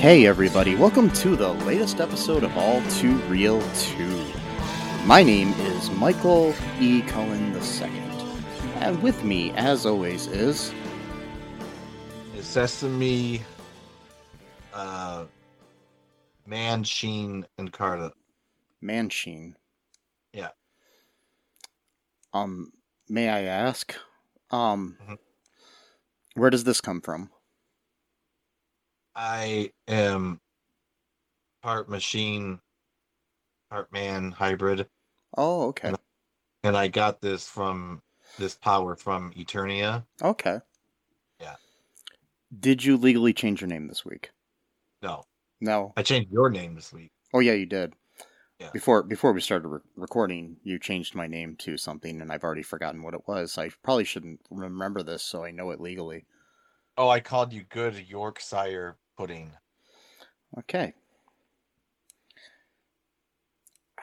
Okay, everybody, welcome to the latest episode of All Too Real 2. My name is Michael E. Cullen II, and with me, as always, is. Sesame, uh, Man, Sheen, and Carta. Mansheen. Yeah. Um, may I ask, um, Mhm. where does this come from? I am part machine, part man hybrid, Oh, okay. and I got this from this power from Eternia. Okay. Yeah. Did you legally change your name this week? No, No. I changed your name this week. Oh, yeah, you did. Yeah. Before before we started re- recording, you changed my name to something, and I've already forgotten what it was. I probably shouldn't remember this, so I know it legally. Oh, I called you Good Yorkshire Pudding. Okay.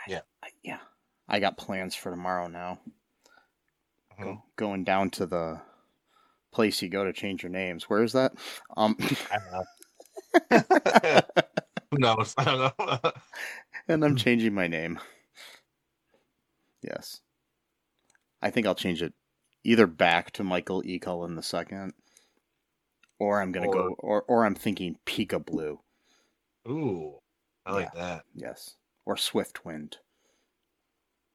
Yeah. I, yeah. I got plans for tomorrow now. Mhm. Go, going down to the place you go to change your names. Where is that? Um, I don't know. Who knows? I don't know. and I'm changing my name. Yes. I think I'll change it either back to Michael E. Cullen the second, or I'm gonna go, or or I'm thinking Peekablue. Ooh, I like that. Yes, or Swift Wind,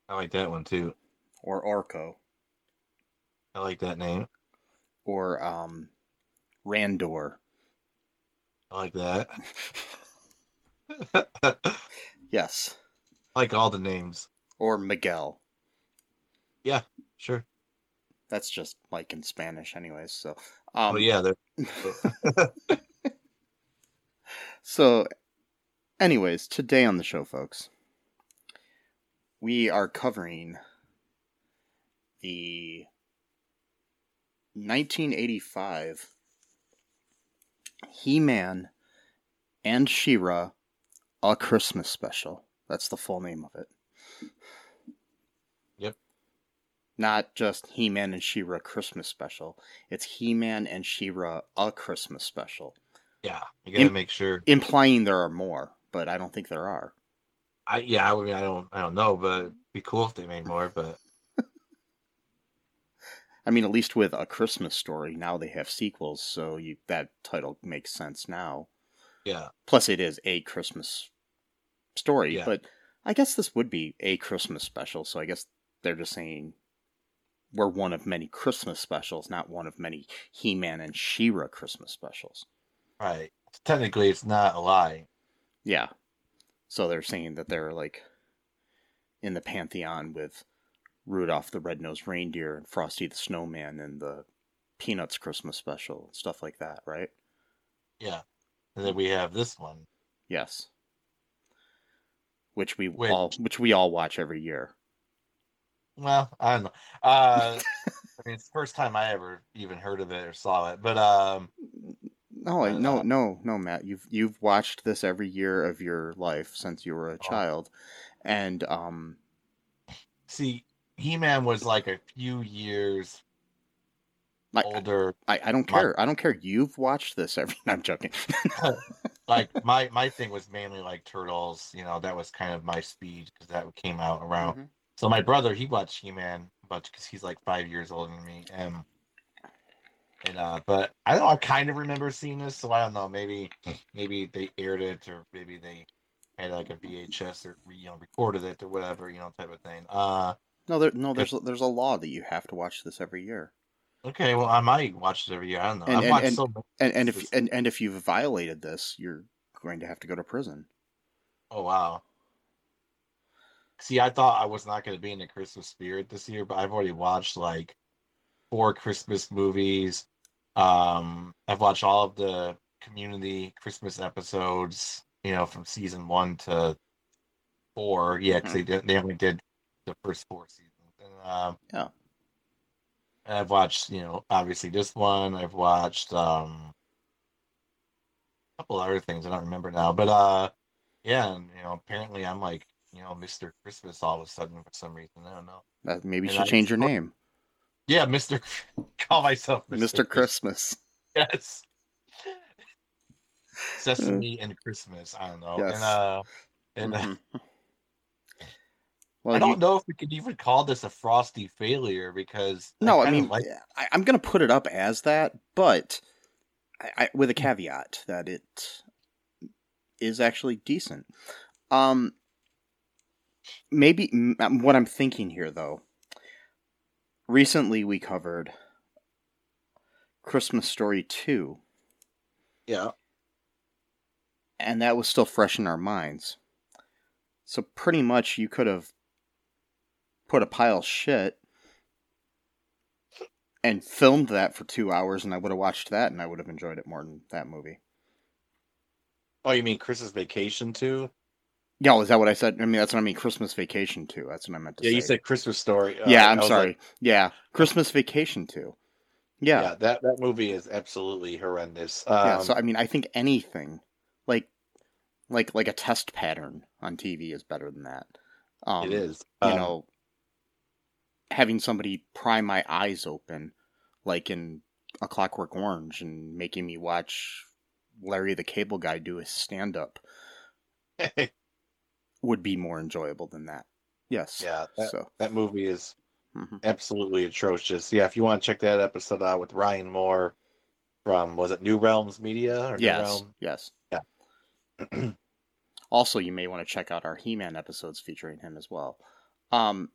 I like that one too. or Orko, I like that name. or um, Randor. I like that. yes. I Yes, like all the names. or Miguel. Yeah, sure. That's just like in Spanish, anyways. So, um, oh yeah, So, anyways, today on the show, folks, we are covering the 1985 He Man and She Ra A Christmas Special. That's the full name of it. Not just He Man and She Ra Christmas Special, it's He Man and She Ra A Christmas Special yeah. You gotta Im- make sure. implying there are more, but I don't think there are. I yeah. I mean, I don't. I don't know, but it'd be cool if they made more. But I mean, at least with a Christmas story, now they have sequels, so you that title makes sense now. yeah, Plus, it is a Christmas story, Yeah. but I guess this would be a Christmas special. So I guess they're just saying we're one of many Christmas specials, not one of many He-Man and She-Ra Christmas specials. right. Technically, it's not a lie. Yeah. So they're saying that they're like in the pantheon with Rudolph the Red-Nosed Reindeer and Frosty the Snowman and the Peanuts Christmas special and stuff like that, right? Yeah. And then we have this one. Yes. Which we Which- all which we all watch every year. Well, I don't know. Uh, I mean, it's the first time I ever even heard of it or saw it. But um, No, no, Uh, no, no, Matt. You've you've watched this every year of your life since you were a Oh. child, and um, see, He Man was like a few years I, older. I, I don't My- care. I don't care. You've watched this every. I'm joking. like my my thing was mainly like turtles. You know, that was kind of my speed because that came out around. Mhm. So my brother, he watched He Man, but because he's like five years older than me, and and uh, but I don't. know, I kind of remember seeing this, so I don't know. Maybe maybe they aired it, or maybe they had like a VHS or you know recorded it or whatever, you know, type of thing. Uh, No, there, no. There's there's a law that you have to watch this every year. okay, well I might watch it every year. I don't know. And- I've and- watched and- so many. And and if and, and if you've violated this, you're going to have to go to prison. Oh wow. See, I thought I was not going to be in the Christmas spirit this year, but I've already watched like four Christmas movies. Um, I've watched all of the Community Christmas episodes. You know, from season one to four. Yeah, because they did, they only did the first four seasons. And, um, Yeah. I've watched, you know, obviously this one. I've watched um, a couple other things I don't remember now, but uh, yeah, and you know, apparently I'm like, you know, Mr. Christmas all of a sudden for some reason. I don't know. That maybe you And should I change your name, Yeah, Mr. Call myself Mr. Christmas. Yes. Sesame and Christmas. I don't know. Yes. And uh, and uh, Mhm. Well, I don't you- know if we could even call this a frosty failure because No, I kinda mean, like I, I'm going to put it up as that, but I, I, with a caveat that it is actually decent. Um, maybe m- what I'm thinking here, though. Recently, we covered Christmas Story two, yeah. and that was still fresh in our minds. So pretty much, you could have put a pile of shit and filmed that for two hours, and I would have watched that, and I would have enjoyed it more than that movie. Oh, you mean Christmas Vacation too? Yeah, is that what I said? I mean, that's what I mean. Christmas Vacation too. That's what I meant to say. Yeah, say. you said Christmas Story. Uh, yeah, I'm sorry. like, yeah, Christmas Vacation too. Yeah, yeah. yeah. that that movie is absolutely horrendous. Um, so I mean, I think anything like like like a test pattern on TV is better than that. Um, it is. You Um, know, having somebody pry my eyes open, like in A Clockwork Orange, and making me watch Larry the Cable Guy do his stand up would be more enjoyable than that. Yes. yeah, that, So. that movie is mhm. absolutely atrocious. Yeah, if you want to check that episode out with Ryan Moore from was it New Realms Media or New Yes. Yes. Yeah. also, you may want to check out our He-Man episodes featuring him as well. Um,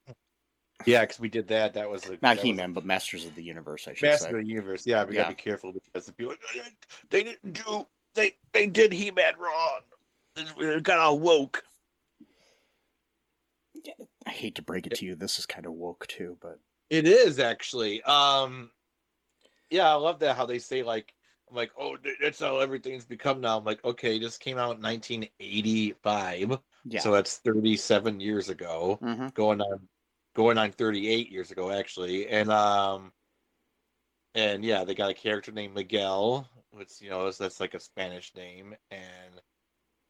Yeah, because we did that. That was a, not that He-Man, but Masters of the Universe. I should Master say. of the Universe. Yeah, we Yeah. gotta be careful because the people they didn't do they they did He Man wrong. It got all woke. I hate to break it to you, this is kind of woke too, but It is actually. Um, yeah, I love that how they say like, I'm like, oh, that's how everything's become now. I'm like, okay, this came out in 1985, yeah. so that's 37 years ago, Mhm. going on, going on 38 years ago actually, and um, and yeah, they got a character named Miguel, which you know that's like a Spanish name, and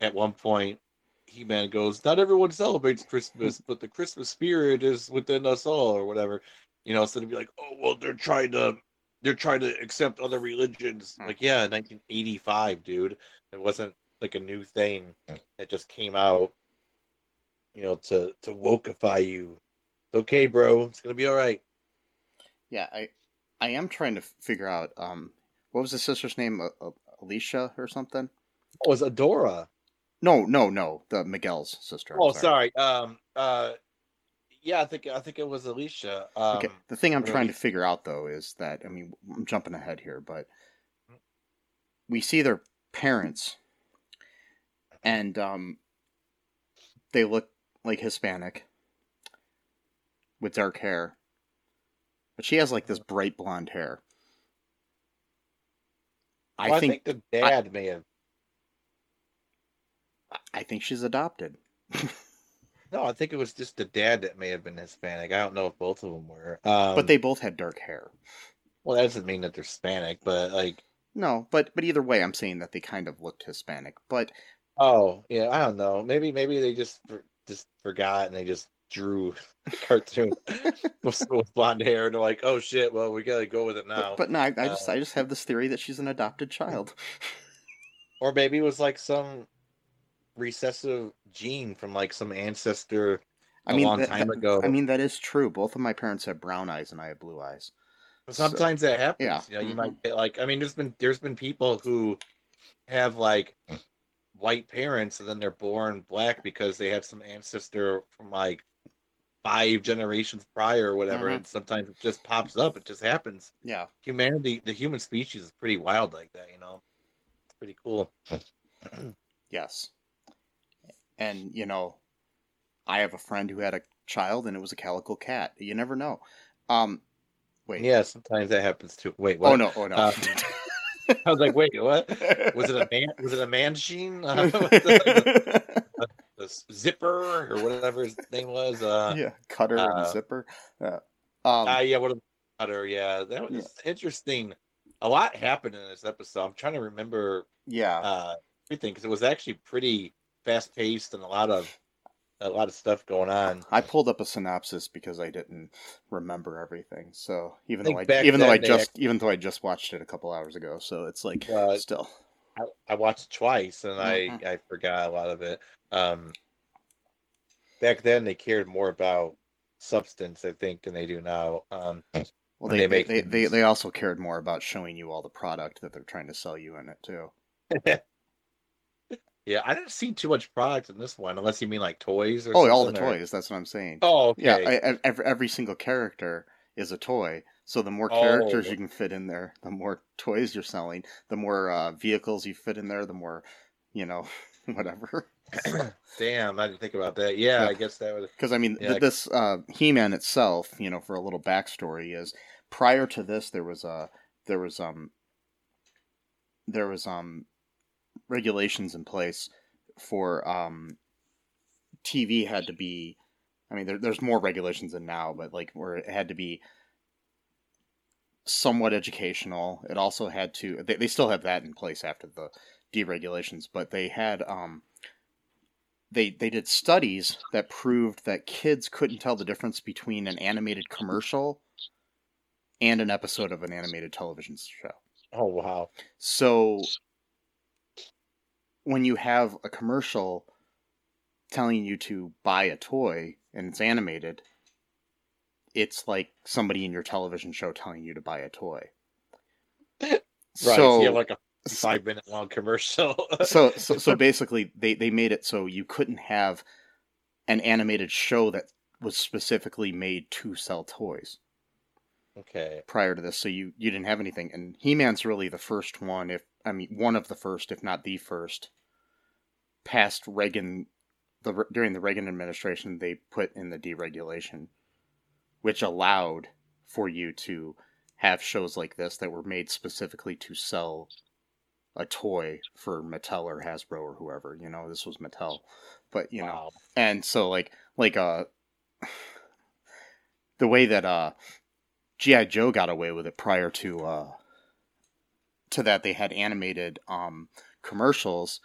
at one point. He Man goes, Not everyone celebrates Christmas, but the Christmas spirit is within us all, or whatever you know, so to be like, oh well, they're trying to they're trying to accept other religions. Hmm. Like, yeah, 1985, dude. It wasn't like a new thing that just came out, you know, to to wokeify you. It's okay, bro. It's gonna be all right. yeah, I I am trying to figure out um what was the sister's name? Alicia or something? Oh, it's Adora. No, no, no, the Miguel's sister. I'm Oh, sorry. Um. Uh. Yeah, I think I think it was Alicia. Um, Okay. The thing I'm really- trying to figure out though is that I mean I'm jumping ahead here, but we see their parents, and um, they look like Hispanic with dark hair, but she has like this bright blonde hair. I well, think, the dad may have. I think she's adopted. No, I think it was just the dad that may have been Hispanic. I don't know if both of them were. Um, but they both had dark hair. Well, that doesn't mean that they're Hispanic, but like, No, but but either way, I'm saying that they kind of looked Hispanic. But oh yeah, I don't know. Maybe maybe they just for, just forgot and they just Drew cartoon with, with blonde hair, and they're like, "Oh shit! Well, we gotta go with it now." But, but no, I, I Uh, just I just have this theory that she's an adopted child. or maybe it was like some recessive gene from like some ancestor I a mean, long that- time that- ago. I mean that is true. Both of my parents have brown eyes, and I have blue eyes. Sometimes that happens. yeah. You know, you Mhm. might get like I mean, there's been there's been people who have like white parents and then they're born black because they have some ancestor from like five generations prior or whatever, Mhm. and sometimes it just pops up. It just happens. Yeah. Humanity, the human species, is pretty wild like that. You know, it's pretty cool. Yes. And you know, I have a friend who had a child, and it was a calico cat. You never know. Um, wait. Yeah, sometimes that happens too. Wait, what? Oh no! Oh no! Uh, I was like, wait, what? Was it a man? Was it a man sheen? Uh, the, the zipper or whatever his name was. Uh, yeah, cutter and uh, zipper. Yeah. Um, Ah, yeah, what a cutter. Yeah, that was interesting. A lot happened in this episode. I'm trying to remember yeah. uh, everything because it was actually pretty fast paced and a lot of a lot of stuff going on. I pulled up a synopsis because I didn't remember everything. So even though I even though I just even though I just watched it a couple hours ago, so it's like Uh, still. I, I watched it twice and Mhm. I I forgot a lot of it. Um, back then they cared more about substance, I think, than they do now. Um, Well, they they, make they, they they also cared more about showing you all the product that they're trying to sell you in it too. yeah, I didn't see too much product in this one, unless you mean like toys or Oh, all the or- toys. That's what I'm saying. Oh, okay. Yeah, I, every, every single character is a toy. So the more Oh. characters you can fit in there, the more toys you're selling. The more uh, vehicles you fit in there, the more, you know, whatever. Damn, I didn't think about that. Yeah, Yeah. I guess that was. Because I mean, Yeah. th- this uh, He-Man itself, you know, for a little backstory, is prior to this there was a there was um there was um regulations in place for um TV had to be. I mean, there, there's more regulations than now, but like where it had to be somewhat educational. It also had to. They, they still have that in place after the deregulations, but they had um they they did studies that proved that kids couldn't tell the difference between an animated commercial and an episode of an animated television show. Oh wow. So when you have a commercial telling you to buy a toy and it's animated, it's like somebody in your television show telling you to buy a toy. Right. So, you have like a five minute long commercial. so so so basically they they made it so you couldn't have an animated show that was specifically made to sell toys okay. prior to this so you you didn't have anything and he-man's really the first one if i mean one of the first if not the first past reagan the during the reagan administration they put in the deregulation which allowed for you to have shows like this that were made specifically to sell a toy for Mattel or Hasbro or whoever. You know, this was Mattel, but you know, and so like like uh the way that uh GI Joe got away with it prior to uh to that they had animated um commercials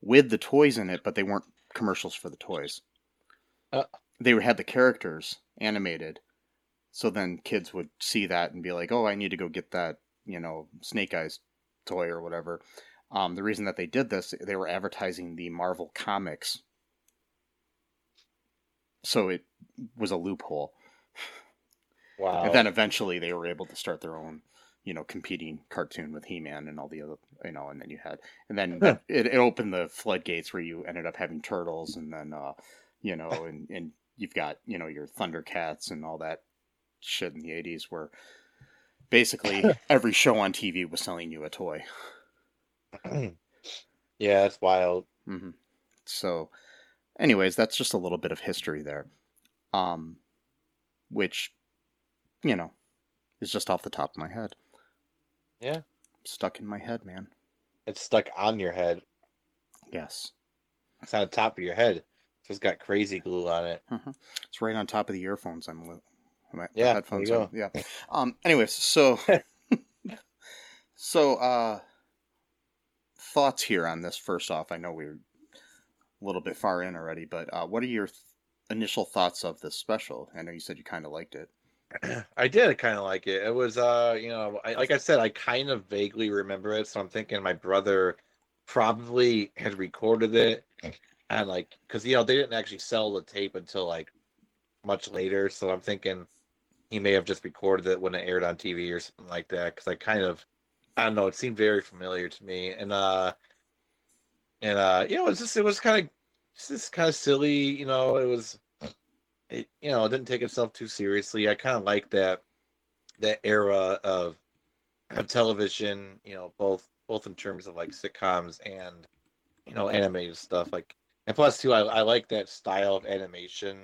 with the toys in it, but they weren't commercials for the toys. Uh. They had the characters animated, so then kids would see that and be like, "Oh, I need to go get that, you know, Snake Eyes toy or whatever." Um, the reason that they did this, they were advertising the Marvel comics, so it was a loophole. Wow. And then eventually they were able to start their own, you know, competing cartoon with He Man and all the other, you know, and then you had, and then Huh. it, it opened the floodgates where you ended up having turtles and then, uh, you know, and, and you've got, you know, your Thundercats and all that shit in the 80s where basically every show on TV was selling you a toy. yeah, it's wild. hmm So, anyways, that's just a little bit of history there, um, which, you know, is just off the top of my head. Yeah. stuck in my head, man. It's stuck on your head. Yes, It's on the top of your head. So it's got crazy glue on it. it's right on top of the earphones. I'm with. My, Yeah, headphones. there. Yeah. Um. Anyways, so, so, uh, thoughts here on this. First off, I know we're a little bit far in already, but uh, what are your th- initial thoughts of this special? I know you said you kind of liked it. I did kind of like it. It was, uh, you know, I, like I said, I kind of vaguely remember it, so I'm thinking my brother probably had recorded it, and like, because you know they didn't actually sell the tape until like much later, so I'm thinking he may have just recorded it when it aired on TV or something like that. Because I kind of, I don't know, it seemed very familiar to me, and uh, and uh, you know, it's just it was kind of just kind of silly, you know, it was it you know it didn't take itself too seriously. I kind of like that that era of of television. You know, both both in terms of like sitcoms and you know animated stuff. Like, and plus too, I, I like that style of animation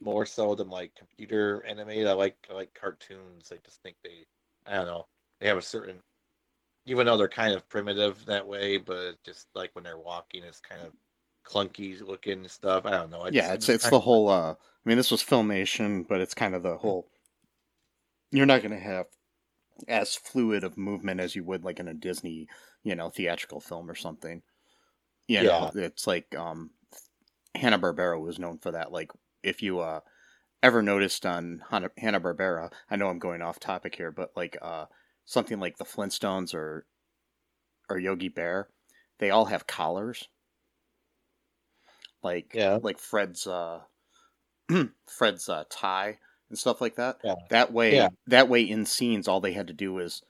more so than like computer animated. I like I like cartoons. I just think they I don't know they have a certain even though they're kind of primitive that way, but just like when they're walking, it's kind of clunky looking stuff. I don't know. I yeah, just, it's it's the whole. uh I mean, this was filmation, but it's kind of the whole. You're not going to have as fluid of movement as you would like in a Disney, you know, theatrical film or something. You know, it's like um Hanna Barbera was known for that. Like, if you uh ever noticed on Hanna Barbera, I know I'm going off topic here, but like uh something like the Flintstones or or Yogi Bear, they all have collars like yeah. like Fred's uh Fred's uh, tie and stuff like that. Yeah. That way, Yeah. that way in scenes, all they had to do was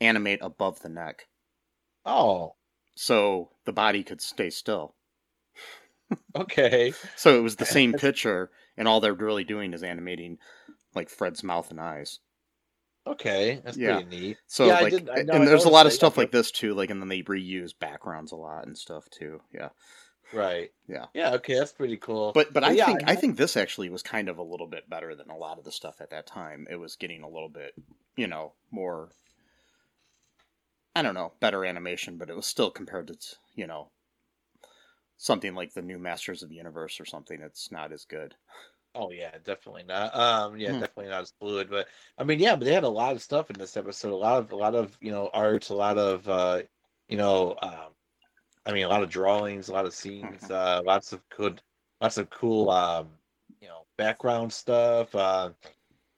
animate above the neck, Oh, so the body could stay still. okay. So it was the same picture, and all they're really doing is animating like Fred's mouth and eyes. Okay, that's Yeah. pretty neat. So Yeah, I like, did- I and I there's a lot of stuff like this too. Like, and then they reuse backgrounds a lot and stuff too. Yeah, Right. Yeah. Yeah. Okay, that's pretty cool. but but I yeah, think I I- think this actually was kind of a little bit better than a lot of the stuff at that time. It was getting a little bit, you know, more. I don't know, better animation, but it was still compared to you know something like the new Masters of the Universe or something. It's not as good. Oh yeah, definitely not. Um, yeah, Hmm. definitely not as fluid. But I mean, yeah, but they had a lot of stuff in this episode. A lot of a lot of you know art, a lot of uh, you know, um, I mean, a lot of drawings, a lot of scenes, Mhm. uh, lots of good, lots of cool, um, you know, background stuff. Uh,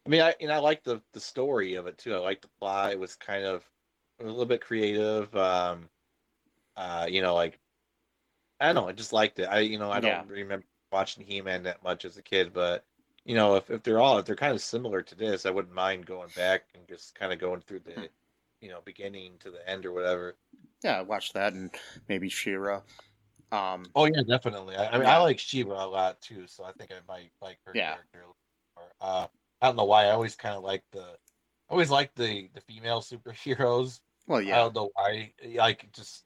I mean, I and I like the the story of it too. I like the plot. It was kind of a little bit creative. Um, uh, you know, like I don't know. I just liked it. I you know I don't remember watching He Man that much as a kid, but you know if, if they're all if they're kind of similar to this, I wouldn't mind going back and just kind of going through the you know beginning to the end or whatever. Yeah, I watched that and maybe She-Ra. Um, Oh yeah, definitely. I, I mean, Yeah. I like She-Ra a lot too, so I think I might like her Yeah. character. a little more. Uh, I don't know why. I always kind of like the, I always like the the female superheroes. well, yeah. I don't know why. Like just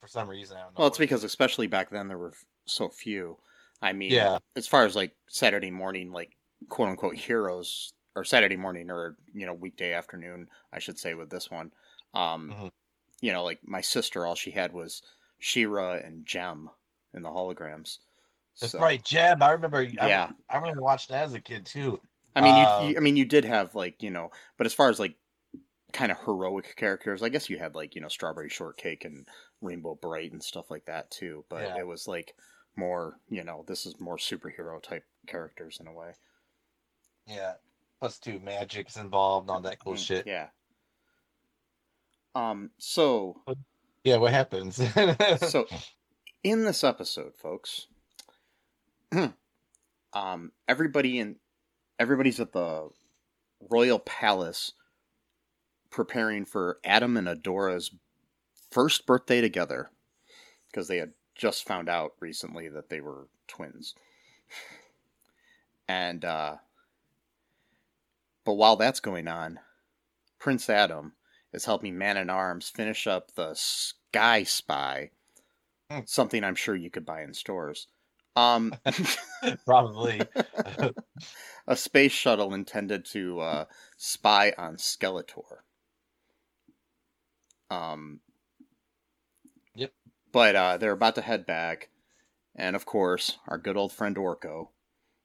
for some reason, I don't know. Well, it's what it because especially back then there were so few. I mean, Yeah. as far as like Saturday morning, like quote unquote heroes, or Saturday morning, or you know weekday afternoon, I should say with this one. Um, Mhm. You know, like my sister, all she had was She-Ra and Jem and the Holograms. That's So, right, Jem. I remember. Yeah. I remember watching that as a kid too. I mean, you, Um, you, I mean, you did have like you know, but as far as like kind of heroic characters, I guess you had like you know Strawberry Shortcake and Rainbow Brite and stuff like that too. But Yeah. it was like more, you know, this is more superhero type characters in a way. Yeah. Plus two magic's involved, all that cool Mm, shit. Yeah. Um. So Yeah, what happens? so in this episode, folks, um, everybody in everybody's at the royal palace preparing for Adam and Adora's first birthday together because they had just found out recently that they were twins. And uh but while that's going on, Prince Adam is helping Man at Arms finish up the Sky Spy, Hmm. something I'm sure you could buy in stores. Um, Probably. a space shuttle intended to uh, spy on Skeletor. Um, Yep. But uh, they're about to head back, and of course, our good old friend Orko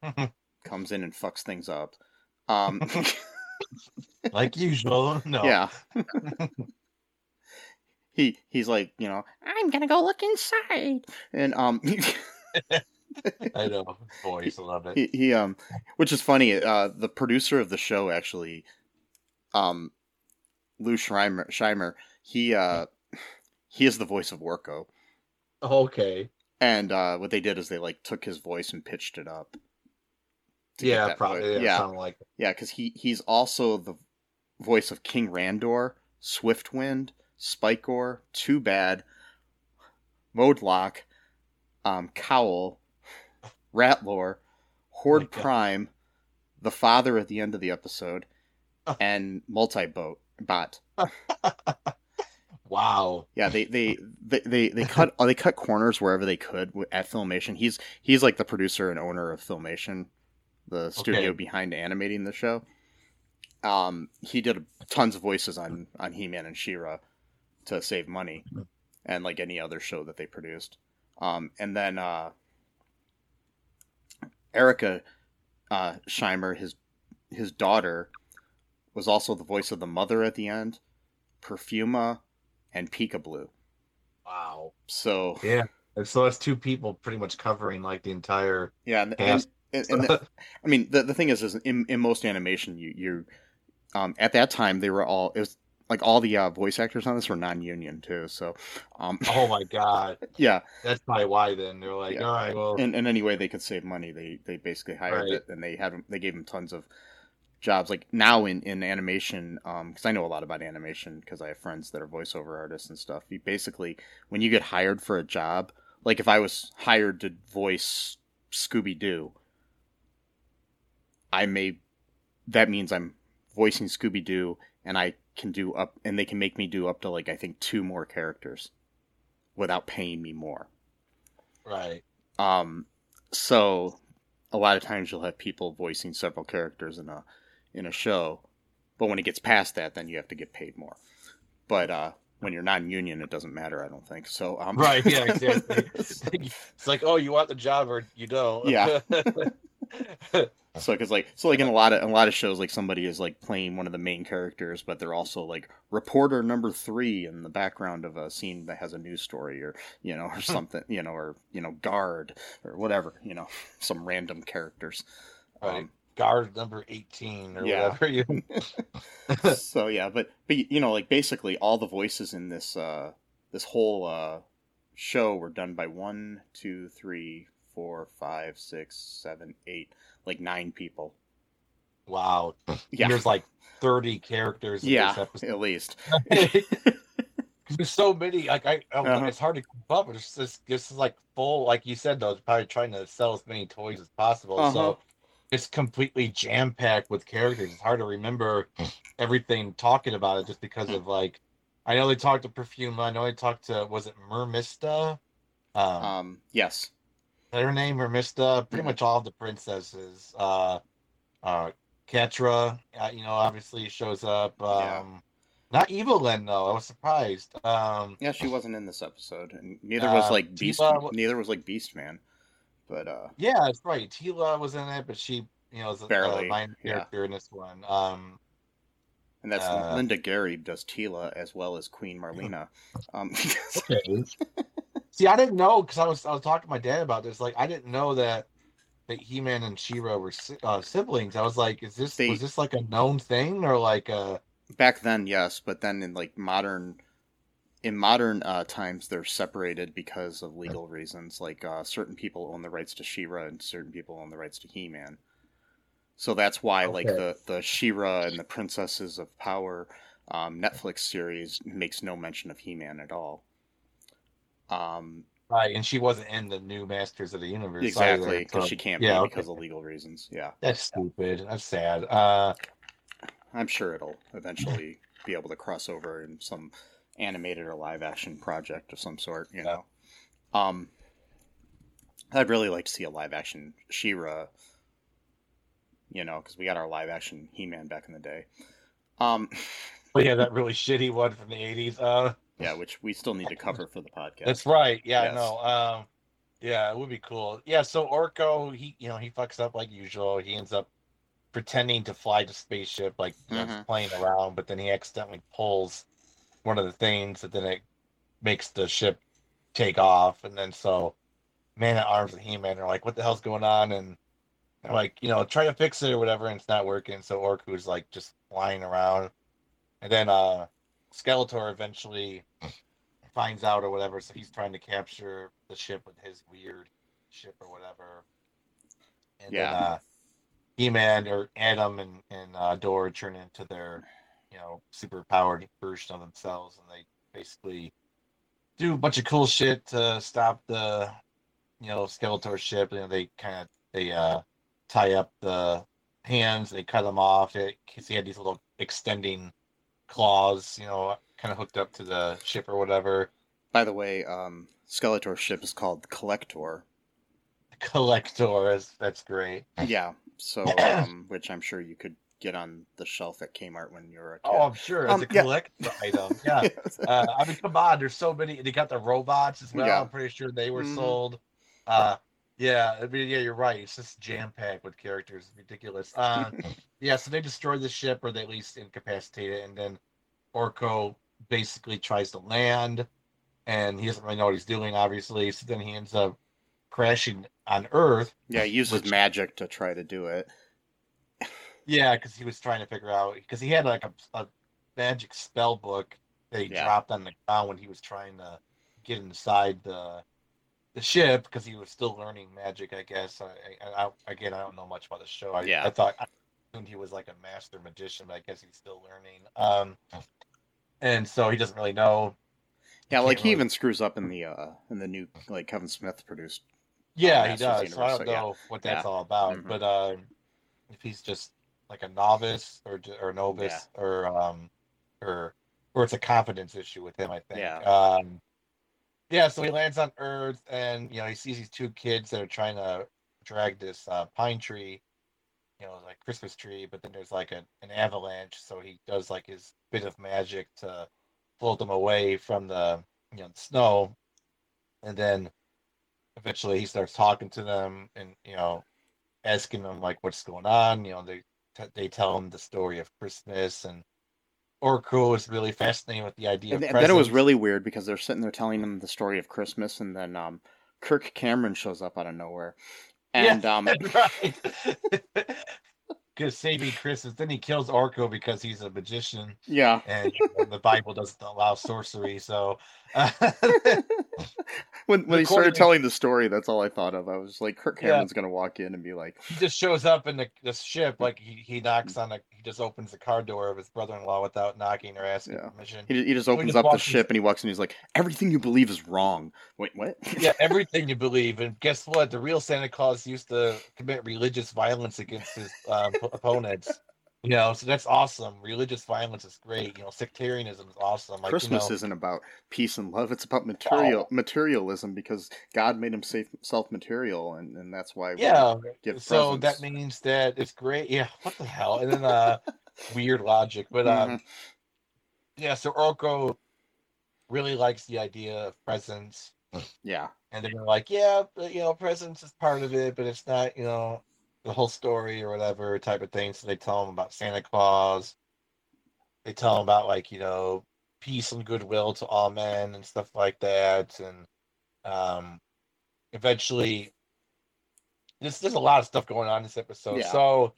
comes in and fucks things up. Um, like usual. No. yeah. he he's like, you know, I'm gonna go look inside, and um, I know. I love it. he, he um which is funny uh the producer of the show actually um lou Scheimer Scheimer he uh he is the voice of Orko. Okay. and uh what they did is they like took his voice and pitched it up Yeah, that probably. voice. Yeah, yeah sound like yeah because he he's also the voice of king randor swiftwind Spikor Two Bad Modulok um Kowl Rattlor horde my God. prime the father at the end of the episode Oh. and Multi-Bot bot wow. yeah they they they they, they cut they cut corners wherever they could at filmation he's he's like the producer and owner of filmation the studio Okay. behind animating the show um he did tons of voices on on he-man and she-ra to save money and like any other show that they produced um and then uh Erika uh scheimer his his daughter was also the voice of the mother at the end perfuma and Peekablue Wow. so Yeah. And so that's two people pretty much covering like the entire yeah, and, and, cast. And, and the, I mean the the thing is, is in, in most animation, you you um at that time they were all it was like all the uh, voice actors on this were non-union too. So um oh my god. yeah, That's probably why then they're like, Yeah. all right, well and, and any way they could save money, they they basically hired Right. it and they had they gave them tons of jobs. Like now in in animation, um, because I know a lot about animation because I have friends that are voiceover artists and stuff. You basically when you get hired for a job, like if I was hired to voice Scooby Doo, I may that means I'm voicing Scooby Doo and I can do up and they can make me do up to like I think two more characters without paying me more. right. Um, so a lot of times you'll have people voicing several characters in a in a show, but when it gets past that, then you have to get paid more. But uh, when you're non-union, it doesn't matter. I don't think so. Um, Right, yeah, exactly. it's like, oh, you want the job or you don't. Yeah. so because like so like in a lot of a lot of shows, like somebody is like playing one of the main characters, but they're also like reporter number three in the background of a scene that has a news story or you know or something you know or you know guard or whatever you know some random characters. Right. Um, Guard number 18 or Yeah. whatever you so yeah, but but you know, like basically all the voices in this uh this whole uh show were done by one, two, three, four, five, six, seven, eight, like nine people. Wow. Yeah, There's like 30 characters in yeah, this episode. at least. There's so many. Like I, I Uh-huh. it's hard to keep up. It's just this is like full. Like you said, though, it's probably trying to sell as many toys as possible. Uh-huh. So it's completely jam packed with characters. It's hard to remember everything talking about it just because of like. I know they talked to Perfuma. I know they talked to was it Mermista? Um, Um, yes, her name Mermista. Pretty Mhm. much all the princesses. Uh, uh, Catra, uh, you know, obviously shows up. Um, Yeah. Not Evil-Lyn though. I was surprised. Um, yeah, she wasn't in this episode, and neither was Uh, like Beast. Tifa wa- Neither was like Beast Man, but uh, Yeah, that's right. Teela was in it, but she, you know, is a, Barely, a minor yeah. character in this one. Um, and that's Uh, Linda Gary does Teela as well as Queen Marlena. Um, see, I didn't know because I was I was talking to my dad about this. Like, I didn't know that that He Man and She-Ra were uh, siblings. I was like, is this They- was this like a known thing or like a back then yes but then in like modern in modern uh, times they're separated because of legal reasons like uh, certain people own the rights to She-Ra and certain people own the rights to he-man so that's why like the the She-Ra and the princesses of power um, netflix series makes no mention of he-man at all um right? And she wasn't in the new Masters of the Universe exactly because so- she can't yeah, be okay. because of legal reasons yeah That's stupid. That's sad. Uh, I'm sure it'll eventually be able to cross over in some animated or live action project of some sort, you know. Um I'd really like to see a live action She-Ra, you know, because we got our live action He-Man back in the day. Um but yeah, that really shitty one from the '80s. Uh, yeah, which we still need to cover for the podcast. That's right. Yeah, Yes. I know. Um, yeah, it would be cool. Yeah, so Orko, he you know he fucks up like usual. He ends up pretending to fly the spaceship, like you know, playing around, but then he accidentally pulls one of the things, and then it makes the ship take off, and then so Man at Arms and He Man are like, "What the hell's going on?" And like, you know, try to fix it or whatever, and it's not working. So Orko's like just flying around, and then uh Skeletor eventually finds out or whatever. So he's trying to capture the ship with his weird ship or whatever. And Yeah. then uh, He-Man or Adam and and uh, Dora turn into their, you know, super powered version of themselves, and they basically do a bunch of cool shit to stop the, you know, Skeletor ship. You know, they kind of they uh tie up the hands, they cut them off. It because he had these little extending claws, you know, kind of hooked up to the ship or whatever. By the way, um, Skeletor's ship is called the Collector. Collector is that's great. Yeah. So, um, which I'm sure you could get on the shelf at Kmart when you were a kid. Oh, I'm sure it's Um, a yeah. collector item. Yeah. Uh, I mean, come on. There's so many. They got the robots as well. Yeah. I'm pretty sure they were Mhm. sold. Uh, yeah. I mean, yeah, you're right. It's just jam packed with characters. Ridiculous. Uh, yeah. So they destroy the ship, or they at least incapacitate it, and then Orko basically tries to land, and he doesn't really know what he's doing, obviously. So then he ends up crashing on Earth. yeah, he uses Which- magic to try to do it. Yeah, because he was trying to figure out because he had like a, a magic spell book that he Yeah. dropped on the ground when he was trying to get inside the the ship because he was still learning magic. I guess. I, I, I again, I don't know much about the show. I, Yeah. I thought I assumed he was like a master magician, but I guess he's still learning. Um, and so he doesn't really know. Yeah, like he really- even screws up in the uh in the new like Kevin Smith produced. Yeah, he does. So I don't so yeah. know what that's Yeah. all about, Mhm. but um, if he's just like a novice or or novice or um or or it's a confidence issue with him, I think. Yeah. Um, yeah. So he lands on Earth, and you know he sees these two kids that are trying to drag this uh, pine tree, you know, like Christmas tree, but then there's like a, an avalanche, so he does like his bit of magic to float them away from the you know snow, and then eventually he starts talking to them and you know asking them like what's going on you know they t- they tell him the story of christmas and Orko is really fascinated with the idea And of th- then it was really weird because they're sitting there telling him the story of Christmas, and then um, Kirk Cameron shows up out of nowhere, and yeah, um, right because saving christmas then he kills Orko because he's a magician yeah, and the bible doesn't allow sorcery so uh, when when he started telling the story, that's all I thought of. I was like, Kirk Yeah. Cameron's gonna walk in and be like, he just shows up in the, the ship like he, he knocks on the he just opens the car door of his brother-in-law without knocking or asking Yeah. permission he, he just So he opens just up the in- ship and he walks in. He's like, everything you believe is wrong. Wait, what? yeah, everything you believe. And guess what? The real Santa Claus used to commit religious violence against his um, opponents. You know, so that's awesome. Religious violence is great. You know, sectarianism is awesome. Like, Christmas you know, isn't about peace and love. It's about material materialism because God made him self material, and, and that's why we yeah. So presents. that means that it's great. Yeah. What the hell? And then uh, weird logic, but um, Mhm. yeah. So Orko really likes the idea of presents. yeah, and they're like, yeah, but, you know, presence is part of it, but it's not, you know, the whole story or whatever type of thing. So they tell him about Santa Claus. They tell him about like, you know, peace and goodwill to all men and stuff like that. And um eventually there's there's a lot of stuff going on in this episode. Yeah. So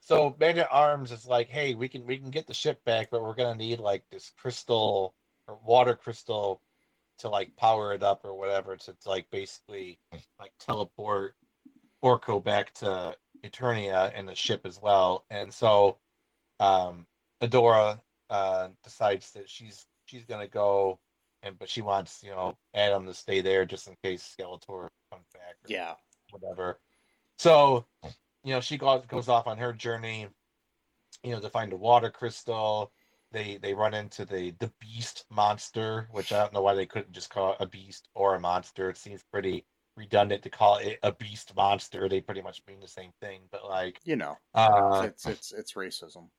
so Man at Arms is like, hey, we can we can get the ship back, but we're gonna need like this crystal or water crystal to like power it up or whatever to, to like basically like teleport Orko back to Eternia and the ship as well. And so um Adora uh decides that she's she's gonna go and but she wants, you know, Adam to stay there just in case Skeletor comes back or yeah, whatever. So, you know, she goes goes off on her journey, you know, to find a water crystal. They they run into the the beast monster, which I don't know why they couldn't just call it a beast or a monster. It seems pretty redundant to call it a beast monster. They pretty much mean the same thing, but like you know, uh it's it's it's racism.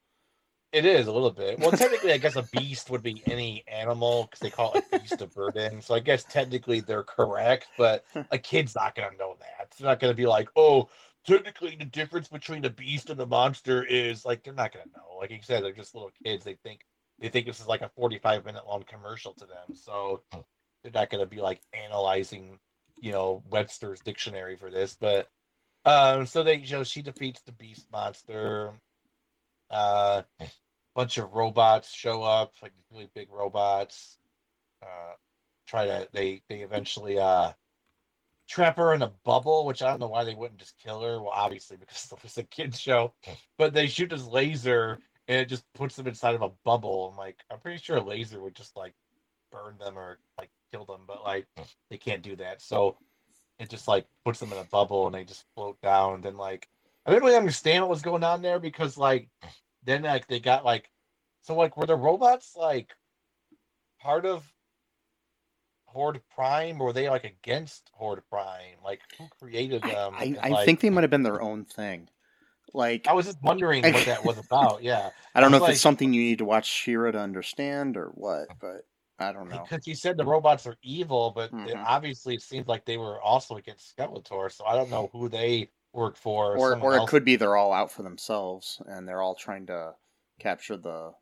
it is a little bit. Well, technically, I guess a beast would be any animal because they call it a beast of burden. So I guess technically they're correct, but a kid's not going to know that. They're not going to be like, oh, technically the difference between the beast and the monster is like they're not going to know. Like you said, they're just little kids. They think they think this is like a forty-five minute long commercial to them. So they're not going to be like analyzing you know Webster's dictionary for this, but um, so they you know she defeats the beast monster. Uh, bunch of robots show up, like really big robots. Uh, try to they they eventually uh trap her in a bubble, which I don't know why they wouldn't just kill her. Well, obviously because it was a kids show, but they shoot this laser and it just puts them inside of a bubble. I'm like, I'm pretty sure a laser would just like burn them or like kill them, but like they can't do that. So it just like puts them in a bubble and they just float down. And then like I didn't really understand what was going on there because like then like they got like so like were the robots like part of Horde Prime or were they like against Horde Prime? Like who created them? I, I like, think they might have been their own thing. Like I was just wondering what that was about. Yeah. I don't know if like- it's something you need to watch She-Ra to understand or what, but I don't know. Because you said the robots are evil, but it- Mhm. obviously it seems like they were also against Skeletor, so I don't know who they work for. Or someone or it else. could be they're all out for themselves and they're all trying to capture the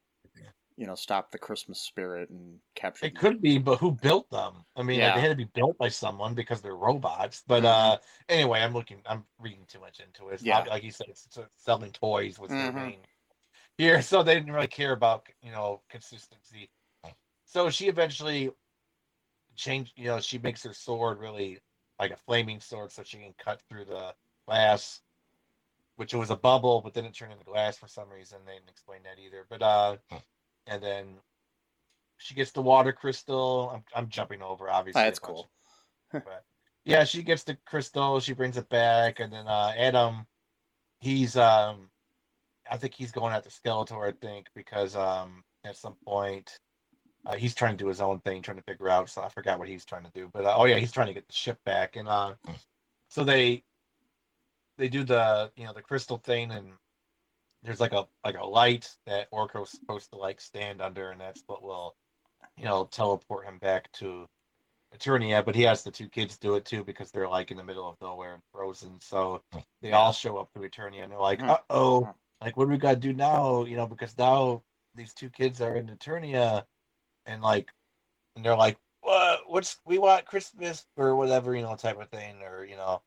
you know, stop the Christmas spirit and capture It could be, but who built them? I mean, like, they had to be built by someone because they're robots. But Mhm. uh anyway, I'm looking, I'm reading too much into it. It's Yeah. not- like you said, it's, it's selling toys was their Mhm. main here, so they didn't really care about you know consistency. So she eventually changed. You know, she makes her sword really like a flaming sword, so she can cut through the glass. Which was a bubble, but didn't turn into glass for some reason. They didn't explain that either. But uh, and then she gets the water crystal. I'm I'm jumping over, obviously. That's cool. but yeah, she gets the crystal. She brings it back, and then uh, Adam, he's um, I think he's going after Skeletor. I think because um, at some point, uh, he's trying to do his own thing, trying to figure out. So I forgot what he's trying to do, but uh, oh yeah, he's trying to get the ship back, and uh, so they they do the you know the crystal thing, and there's like a like a light that Orko's supposed to like stand under, and that's what will you know teleport him back to Eternia, but he has the two kids do it too because they're like in the middle of nowhere and frozen. So they all show up to Eternia and they're like, Hmm. uh oh, like what do we gotta do now? You know, because now these two kids are in Eternia and like and they're like, What what's we want Christmas or whatever, you know, type of thing, or you know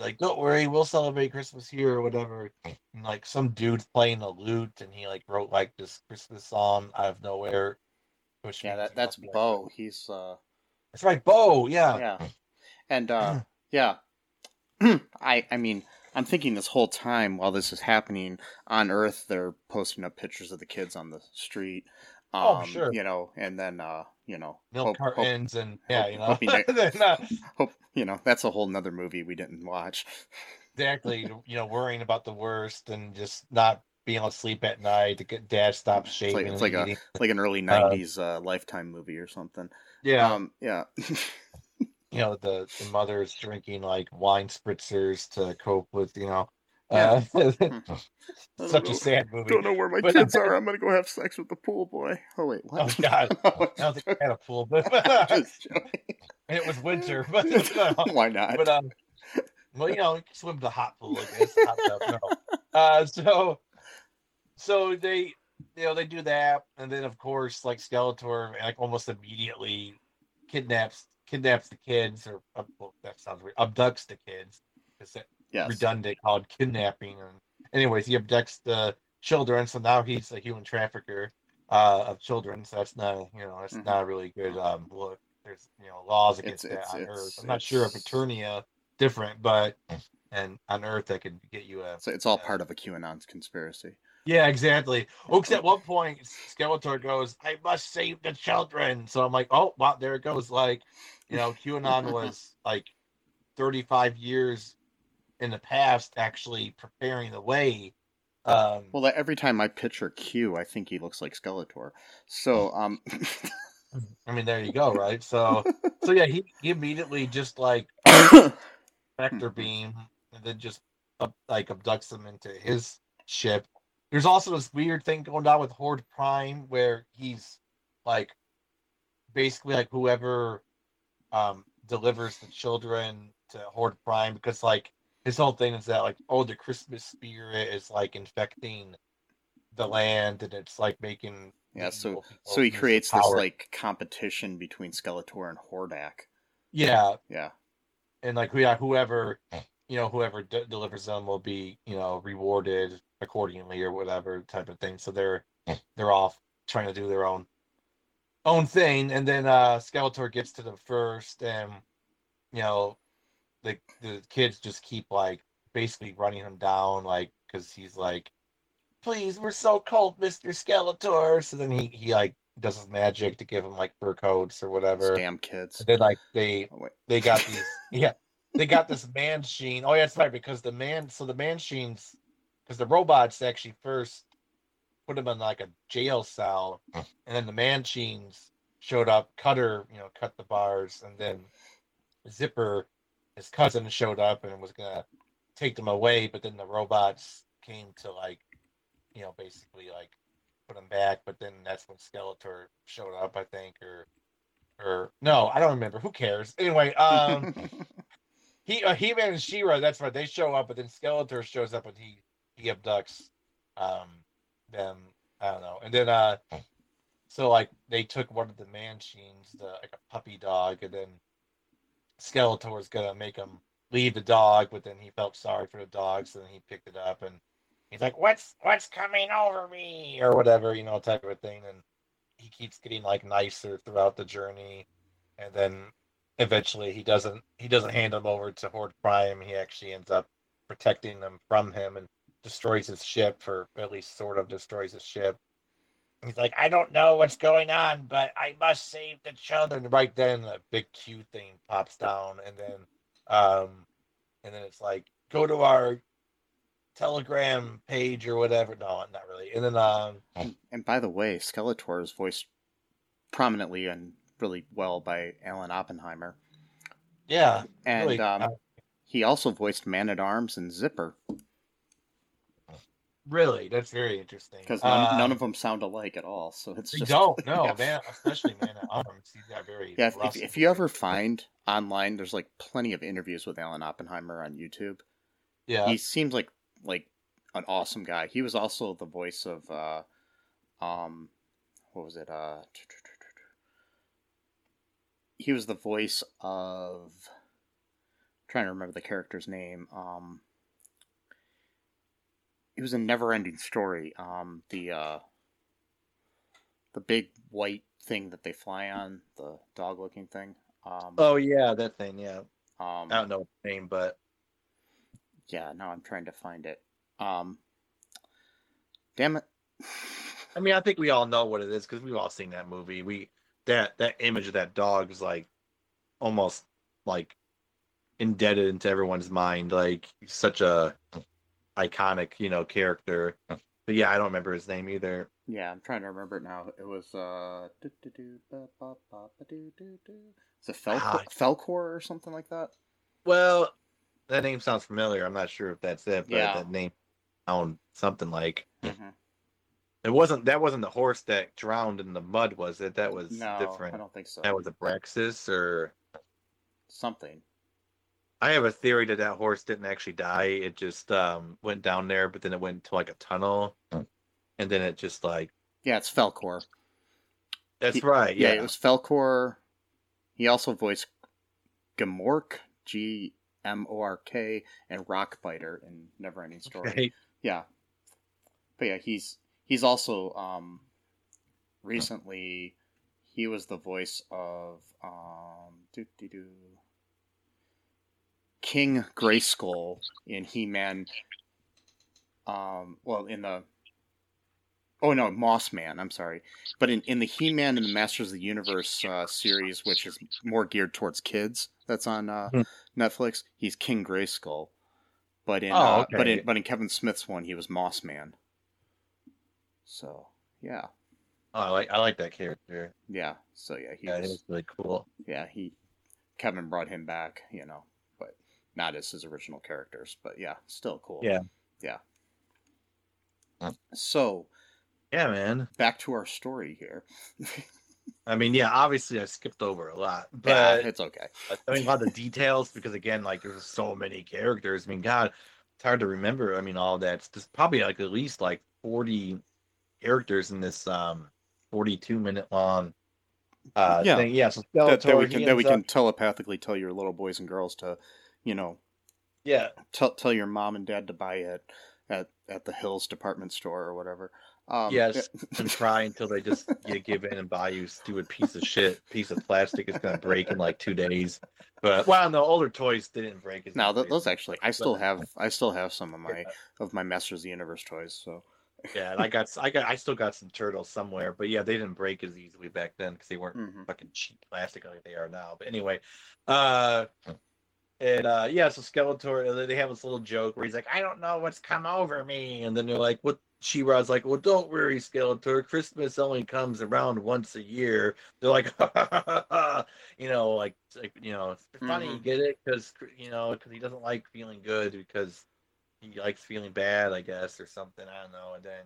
like don't worry, we'll celebrate Christmas here or whatever. And like some dude's playing a lute and he like wrote like this Christmas song out of nowhere. Which Yeah, that that's must be, like, Bo. He's uh That's right, Bo. Yeah. yeah. And uh yeah. I I mean, I'm thinking this whole time while this is happening on Earth, they're posting up pictures of the kids on the street. Um, Oh, sure. You know, and then uh, you know, milk hope- hope- cartons and yeah, hope- you know, hoping they- Then, uh, hope you know that's a whole nother movie we didn't watch. exactly. You know, worrying about the worst and just not being able to sleep at night to get dad stop It's shaving. like it's like a like an early '90s uh, Lifetime movie or something. yeah, Um, yeah. you know, the the mother's drinking like wine spritzers to cope with you know. Yeah. Uh, don't such know- a sad movie. Don't know where my But- kids are. I'm gonna go have sex with the pool boy. Oh wait, what? Oh God, Oh, I don't think I had a pool, but it was winter. But no. Why not? but um, well, you know, you can swim the hot pool, I guess. Hot tub, no. Uh, so, so they, you know, they do that, and then of course, like Skeletor, like almost immediately kidnaps kidnaps the kids, or uh, well, that sounds weird, abducts the kids. That yes. redundant called kidnapping, and anyways, he abducts the children, so now he's a human trafficker uh, of children. So that's not, you know, that's Mhm. not a really good um, look. There's, you know, laws against It's- that it's- on Earth. I'm not sure if it's- Eternia different, but and on Earth that could get you a. So it's all part of a QAnon conspiracy. Yeah, exactly. Oh, 'cause at one point Skeletor goes, "I must save the children." So I'm like, "Oh, wow, there it goes." Like, you know, QAnon was like 35 years in the past, actually preparing the way. Um, Well, every time I picture Q, I think he looks like Skeletor. So, um, I mean, there you go, right? So, so yeah, he, he immediately just like vector beam and then just like abducts them into his ship. There's also this weird thing going on with Horde Prime where he's like basically like whoever um delivers the children to Horde Prime because like his whole thing is that like oh the Christmas spirit is like infecting the land and it's like making yeah, so so he creates this like competition between Skeletor and Hordak. yeah Yeah, and like yeah, whoever you know whoever d- delivers them will be you know rewarded accordingly or whatever type of thing. So they're they're off trying to do their own own thing, and then uh Skeletor gets to them first, and you know the the kids just keep like basically running him down, like because he's like, "Please, we're so cold, Mister Skeletor." So then he he like does his magic to give him like fur coats or whatever. Damn kids. And then like they Oh, they got these yeah they got this Manchine. Oh yeah, that's right because the man so the Manchines because the robots actually first put him in like a jail cell, hmm. and then the Manchines showed up. Cutter you know cut the bars, and then Zipper his cousin showed up and was gonna take them away, but then the robots came to like you know basically like put them back. But then that's when Skeletor showed up, I think, or or no, I don't remember. Who cares? Anyway, um. He uh, He Man and She-Ra, that's right. They show up, but then Skeletor shows up and he he abducts um them. I don't know. And then uh so like they took one of the Manchines, the like a puppy dog, and then Skeletor's gonna make him leave the dog, but then he felt sorry for the dog, so then he picked it up and he's like, What's what's coming over me? or whatever, you know, type of thing. And he keeps getting like nicer throughout the journey. And then eventually he doesn't he doesn't hand them over to Horde Prime. He actually ends up protecting them from him and destroys his ship, or at least sort of destroys his ship. He's like, I don't know what's going on, but I must save the children. Right then, a big Q thing pops down, and then, um, and then it's like, go to our Telegram page or whatever. No, not really. And then, um, And, and by the way, Skeletor is voiced prominently and really well by Alan Oppenheimer. yeah, And really, um, uh, he also voiced Man at Arms and Zipper really, that's very interesting. because none, Uh, none of them sound alike at all. So it's just don't no yeah. man, especially man at arms. He's got very Yeah, if, if, if you ever find online, there's like plenty of interviews with Alan Oppenheimer on YouTube. yeah He seems like like an awesome guy. He was also the voice of uh, um, what was it? Uh, he was the voice of trying to remember the character's name. Um, he was a never-ending story. Um, the uh, the big white thing that they fly on, the dog-looking thing. Um, oh yeah that thing yeah um, I don't know the name but yeah. Now I'm trying to find it. Um, damn it. I mean I think we all know what it is because we've all seen that movie. We that that image of that dog is like almost like indebted into everyone's mind. Like such a iconic you know character. But yeah, I don't remember his name either. Yeah, I'm trying to remember it now. It was uh. Is it Falkor, Ah. Falkor or something like that? Well, that name sounds familiar. I'm not sure if that's it, but Yeah. that name sound something like Mm-hmm. it wasn't. That wasn't the horse that drowned in the mud, was it? That was No, different. I don't think so. That was a Braxis, or Something. I have a theory that that horse didn't actually die. It just um, went down there, but then it went to like a tunnel, and then it just like Yeah, it's Falkor. that's He- right. Yeah, Yeah, it was Falkor. He also voiced Gmork, G M O R K, and Rockbiter in Neverending Story. Okay. Yeah. But yeah, he's he's also um recently he was the voice of um doo doo doo King Grayskull in He-Man um well in the Oh no, Moss Man, I'm sorry. But in, in the He-Man and the Masters of the Universe uh, series, which is more geared towards kids, that's on uh, Hmm. Netflix, he's King Grayskull. But in Oh, uh, but in but in Kevin Smith's one, he was Moss Man. So yeah, Oh, I like I like that character. yeah. So yeah, he Yeah, was, was really cool. yeah he Kevin brought him back, you know, but not as his original characters. But yeah, still cool. Yeah. yeah. So Yeah, man. back to our story here. I mean, yeah, obviously I skipped over a lot, yeah, but it's okay. I mean, a lot of the details because again, like there's so many characters. I mean, God, it's hard to remember. I mean, all that. There's probably like at least like 40 characters in this um 42 minute long uh, Yeah. thing. Yeah, so that, that we can that we can telepathically tell your little boys and girls to, you know, yeah, tell tell your mom and dad to buy it at at the Hills department store or whatever. Um, yes, and try until they just you give in and buy you a stupid piece of shit, piece of plastic. It's gonna break in like two days. But well, no, older toys didn't break. as Now th- those actually, I still But- have I still have some of my of my Masters of the Universe toys. So Yeah, and I got, I got, I still got some turtles somewhere, but yeah, they didn't break as easily back then because they weren't Mhm. fucking cheap plastic like they are now. But anyway, uh, and uh, yeah, so Skeletor, they have this little joke where he's like, "I don't know what's come over me," and then they're like, "What?" She-Ra's like, "Well, don't worry, Skeletor. Christmas only comes around once a year." They're like, you know, like, like you know, it's funny, Mhm. get it? Because you know, because he doesn't like feeling good because he likes feeling bad, I guess, or something. I don't know. And then,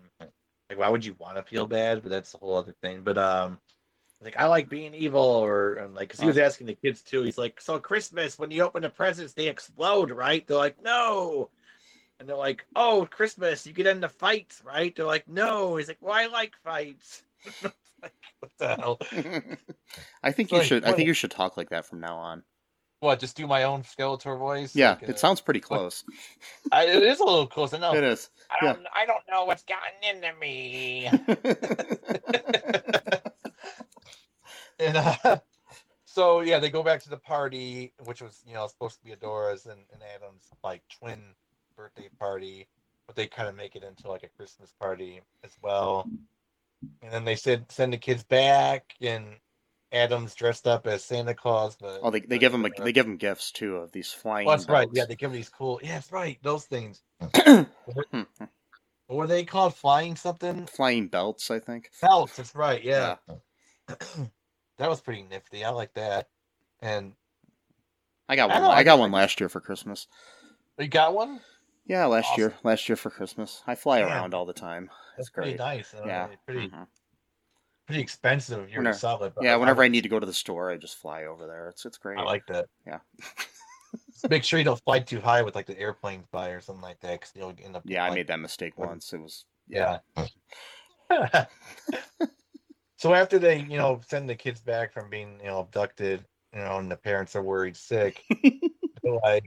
like, why would you want to feel bad? But that's a whole other thing. But um, like I like being evil, or and like, cause he was uh-huh. asking the kids too. He's like, so Christmas, when you open the presents, they explode, right? They're like, no. And they're like, oh, Christmas, you get into fights, right? They're like, no. He's like, well, I like fights. like, what the hell? I think It's you like, should I think you should talk like that from now on. What? Just do my own Skeletor voice? Yeah, Like, uh, it sounds pretty close. I, it is a little close. I know. It is. I don't. I don't know what's gotten into me. and uh, so yeah, they go back to the party, which was you know supposed to be Adora's and, and Adam's like twin birthday party, but they kind of make it into like a Christmas party as well. And then they said send the kids back, and Adam's dressed up as Santa Claus. But oh, they, they give them they give them gifts too of these flying. Oh, that's right. Yeah, they give them these cool. Yeah, that's right. Those things. What were they called? Flying something? flying belts, I think. Belts. That's right. Yeah. that was pretty nifty. I like that. And I got one. I, I got one last year for Christmas. you got one? Yeah, last Awesome. year. Last year for Christmas. I fly Yeah. around all the time. That's It's pretty great. nice. Uh, Yeah. Pretty mhm. Pretty expensive you're Whenever- to sell it. but Yeah, whenever I like- need to go to the store, I just fly over there. It's it's great. I like that. Yeah. Make sure you don't fly too high with like the airplanes by or something like that, because you'll end up. yeah, I made that mistake once. It was Yeah. so after they, you know, send the kids back from being, you know, abducted, you know, and the parents are worried sick, they're like,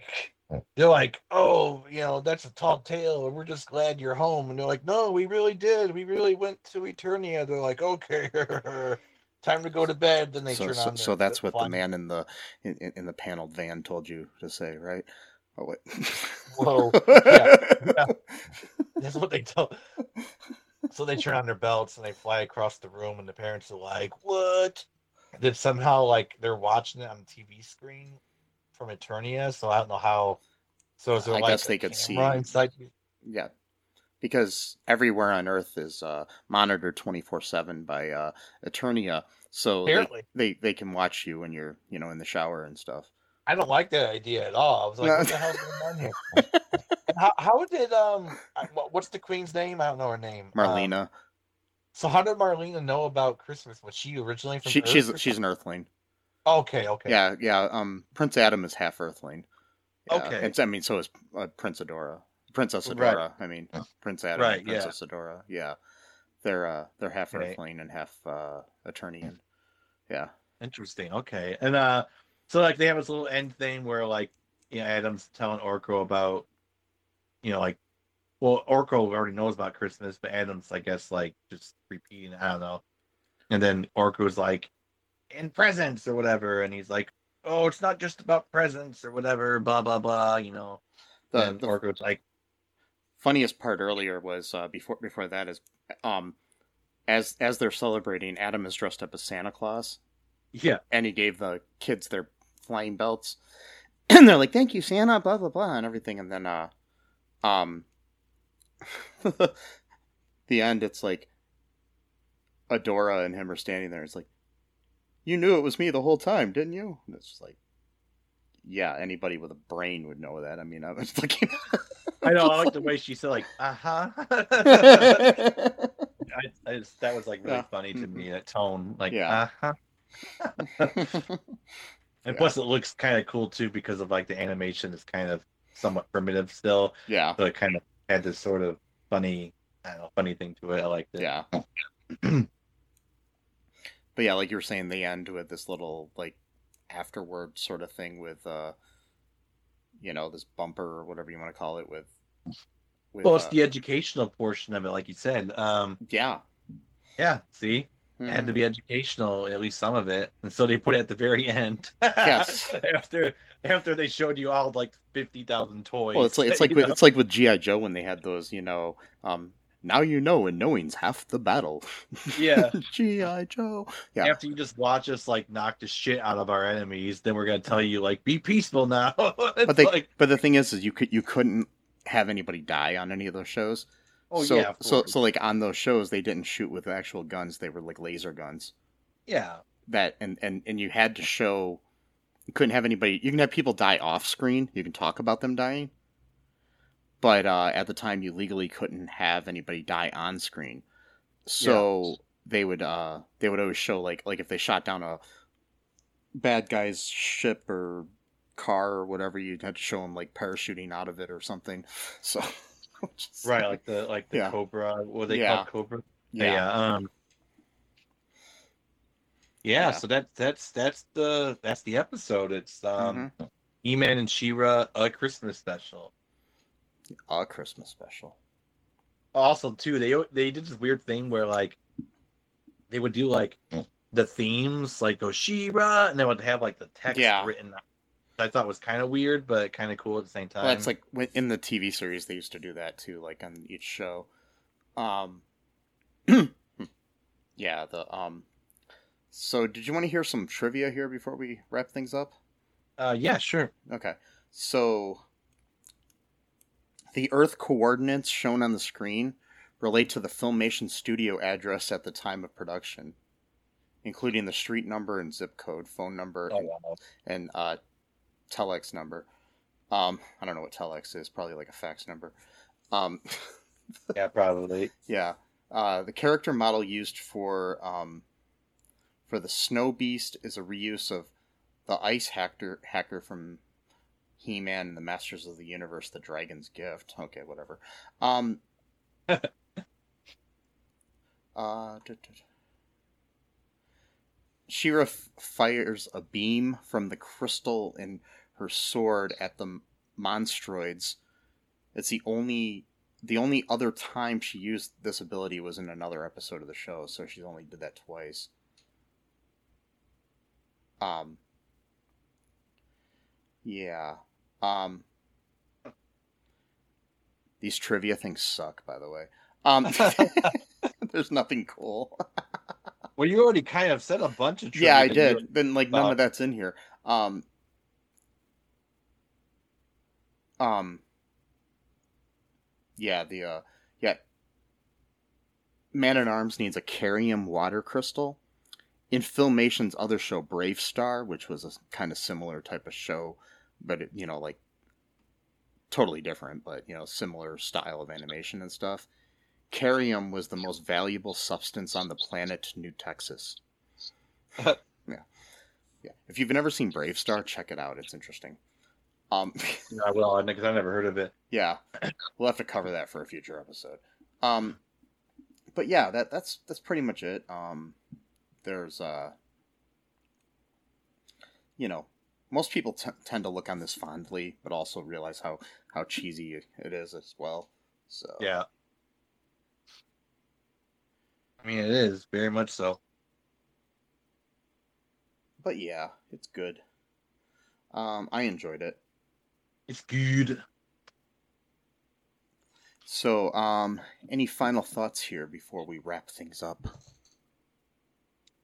they're like, oh, you know, that's a tall tale, and we're just glad you're home. And they're like, no, we really did. We really went to Eternia. They're like, okay, time to go to bed. Then they so turn so, on. so that's what the man in the in, in- the paneled van told you to say, right? Oh wait. Whoa. Yeah. That's what they tell. So they turn on their belts and they fly across the room, and the parents are like, "What?" That somehow like they're watching it on the TV screen from Eternia. So I don't know how. So is there I like guess a they could see- inside? Yeah. Because everywhere on Earth is uh, monitored twenty four seven by uh, Eternia, so they, Apparently, they they can watch you when you're you know in the shower and stuff. I don't like that idea at all. I was like, No. "What the hell's going on here?" How how did um what's the queen's name? I don't know her name. Um, Marlena, so how did Marlena know about Christmas? Was she originally from? she, Earth she's she's an Earthling. Okay. Okay. Yeah, yeah. Um, Prince Adam is half Earthling. Yeah, Okay. It's, I mean, so is uh, Prince Adora, Princess Right. Adora. I mean, Prince Adam, Right, and yeah. Princess Adora. Yeah, they're uh, they're half Right. Earthling and half uh, Eternian. Yeah. Interesting. Okay. And uh so like they have this little end thing where like you know Adam's telling Orko about you know like well Orko already knows about Christmas, but Adam's I guess like just repeating I don't know. And then Orko's like in presents or whatever and he's like oh it's not just about presents or whatever blah blah blah you know. The, and the Orko's like funniest part earlier was uh, before before that is um as as they're celebrating, Adam is dressed up as Santa Claus, yeah and he gave the kids their flying belts, and they're like, "Thank you, Santa," blah blah blah, and everything, and then uh, um, the end, it's like Adora and him are standing there. It's like, you knew it was me the whole time, didn't you? And it's just like, yeah, anybody with a brain would know that. I mean, I was looking. I know I like the way she said like uh-huh. I, I just, that was like really Yeah. funny to me that tone like Yeah. uh-huh. And Yeah. plus, it looks kind of cool too because of like the animation is kind of somewhat primitive still, yeah, so it kind of had this sort of funny, I don't know, funny thing to it. I liked it. yeah. but yeah, like you were saying, they end with this little like afterward sort of thing with uh, you know, this bumper or whatever you want to call it with. with well, it's uh, the educational portion of it, like you said. Um, yeah. yeah, see, it had to be educational, at least some of it, and so they put it at the very end. Yes. after after they showed you all like fifty thousand toys. Well, it's like it's like with, know? it's like with GI Joe when they had those, you know, um, now you know, and knowing's half the battle. Yeah. GI Joe. Yeah. after you just watch us like knock the shit out of our enemies, then we're gonna tell you like be peaceful now. But they, like, but the thing is, is you could you couldn't have anybody die on any of those shows. oh so, yeah, so so like on those shows, they didn't shoot with actual guns; they were like laser guns. yeah, That and and and you had to show. You couldn't have anybody. You can have people die off screen. You can talk about them dying. But uh, at the time, you legally couldn't have anybody die on screen. So they would uh, they would always show like like if they shot down a bad guy's ship or car or whatever, you'd have to show them like parachuting out of it or something. So right, like the like the Yeah. Cobra. What they Yeah. called Cobra? yeah. Um, yeah, Yeah. so that that's that's the that's the episode. It's um Mm-hmm. He-Man and She-Ra a Christmas special. A Christmas special. Also, too, they they did this weird thing where like they would do like the themes, like Oshira, and they would have like the text Yeah. written. I thought was kind of weird, but kind of cool at the same time. Well, that's like in the TV series they used to do that too, like on each show. Um, yeah. The um. So, did you want to hear some trivia here before we wrap things up? uh, yeah, sure. Okay. So, the Earth coordinates shown on the screen relate to the Filmation studio address at the time of production, including the street number and zip code, phone number, Oh and, wow. and uh, telex number. Um, I don't know what telex is. Probably like a fax number. Um, Yeah, probably. yeah. Uh, the character model used for um, for the Snow Beast is a reuse of the Ice Hacker hacker from He Man and the Masters of the Universe, the Dragon's Gift. Okay, whatever. Um, uh. She-Ra f- fires a beam from the crystal in her sword at the monstroids. It's the only the only other time she used this ability was in another episode of the show, so she only did that twice. Um Yeah. Um These trivia things suck, by the way. Um There's nothing cool. Well, you already kind of said a bunch of. Trivia. Yeah, I did. Then like none of that's in here. Um Um Yeah, the uh yeah. Man at Arms needs a Kerium water crystal. In Filmation's other show, Brave Star, which was a kind of similar type of show, but it, you know, like totally different, but you know, similar style of animation and stuff. Kerium was the most valuable substance on the planet New Texas. yeah. Yeah. If you've never seen Brave Star, check it out. It's interesting. Um you- I will, because I never heard of it. yeah. We'll have to cover that for a future episode. Um but yeah, that that's that's pretty much it. Um there's uh you know, most people t- tend to look on this fondly, but also realize how how cheesy it is as well. So Yeah. I mean, it is very much so. but yeah, it's good. Um, I enjoyed it. It's good. So, um, any final thoughts here before we wrap things up?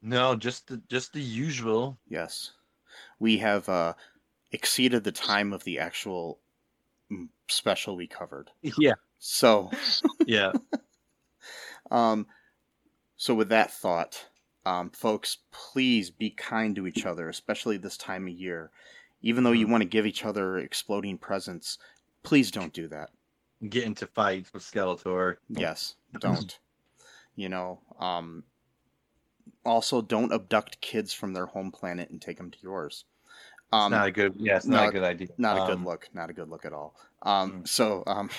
No, just the just the usual. Yes, we have uh, exceeded the time of the actual mm, special we covered. Yeah. So, Yeah. um, so with that thought, um, folks, please be kind to each other, especially this time of year. Even though you want to give each other exploding presents, please don't do that. Get into fights with Skeletor. Yes, don't. you know, um, also don't abduct kids from their home planet and take them to yours. Um, not a good. Yeah, it's not no, a good idea. not a good Um, look. Not a good look at all. Um, Mm. so, um,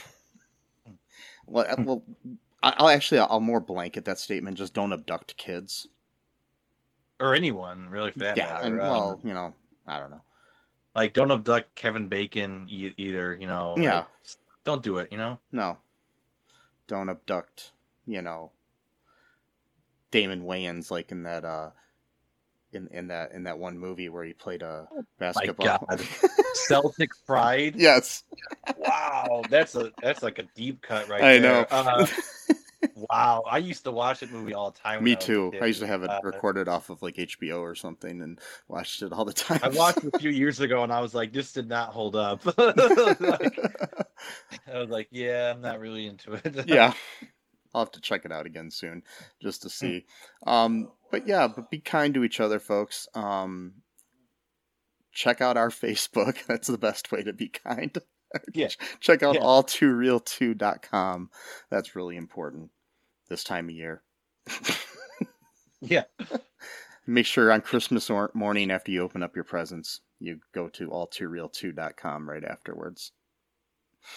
well, uh, well, I- I'll actually I'll more blanket that statement. Just don't abduct kids. or anyone really for that yeah, matter. and Um, well, you know, I don't know. like don't abduct Kevin Bacon e- either. You know, Yeah. like, don't do it. You know, No, don't abduct. You know, Damon Wayans like in that uh, in in that in that one movie where he played a basketball. Oh God. Celtic Pride. yes, Wow, that's a that's like a deep cut right I there. know. Uh, wow, I used to watch that movie all the time. Me I too. kid. I used to have it Uh, recorded off of like HBO or something and watched it all the time. I watched it a few years ago and I was like, this did not hold up. Like, I was like, yeah, I'm not really into it. yeah. I'll have to check it out again soon just Hmm. to see. Um, but yeah, but be kind to each other, folks. Um, check out our Facebook. That's the best way to be kind. Yeah. check out Yeah. all2real2.com. That's really important this time of year. yeah. Make sure on Christmas or- morning after you open up your presents, you go to all2real2.com right afterwards.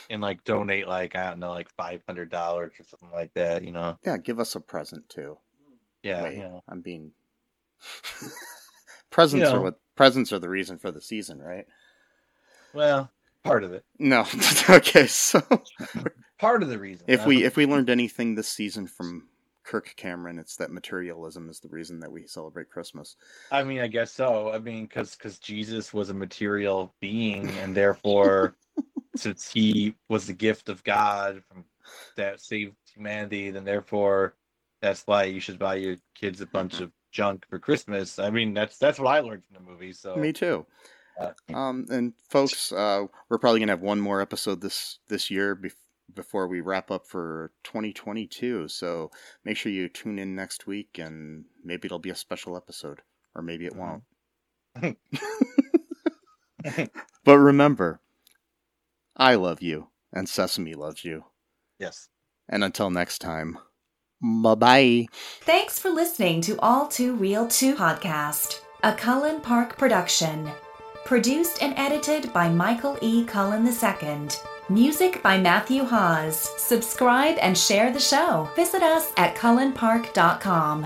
And like donate like I don't know, like five hundred dollars or something like that, you know. Yeah, give us a present too. Yeah, Wait. I'm being presents You know. are what presents are the reason for the season, right? Well, part of it. No. okay, so Part of the reason. if we if we learned anything this season from Kirk Cameron, it's that materialism is the reason that we celebrate Christmas. I mean, I guess so. I mean, because because Jesus was a material being, and therefore, since he was the gift of God from that saved humanity, then therefore, that's why you should buy your kids a bunch of junk for Christmas. I mean, that's that's what I learned from the movie. So Me too. uh, Um, and folks, uh, we're probably gonna have one more episode this this year bef- before we wrap up for 2022. So make sure you tune in next week, and maybe it'll be a special episode, or maybe it won't. but remember, I love you, and Sesame loves you. yes. And until next time, bye bye. Thanks for listening to All Too Real 2 podcast, a Cullen Park production. Produced and edited by Michael E. Cullen II. Music by Matthew Hawes. Subscribe and share the show. Visit us at cullenpark.com.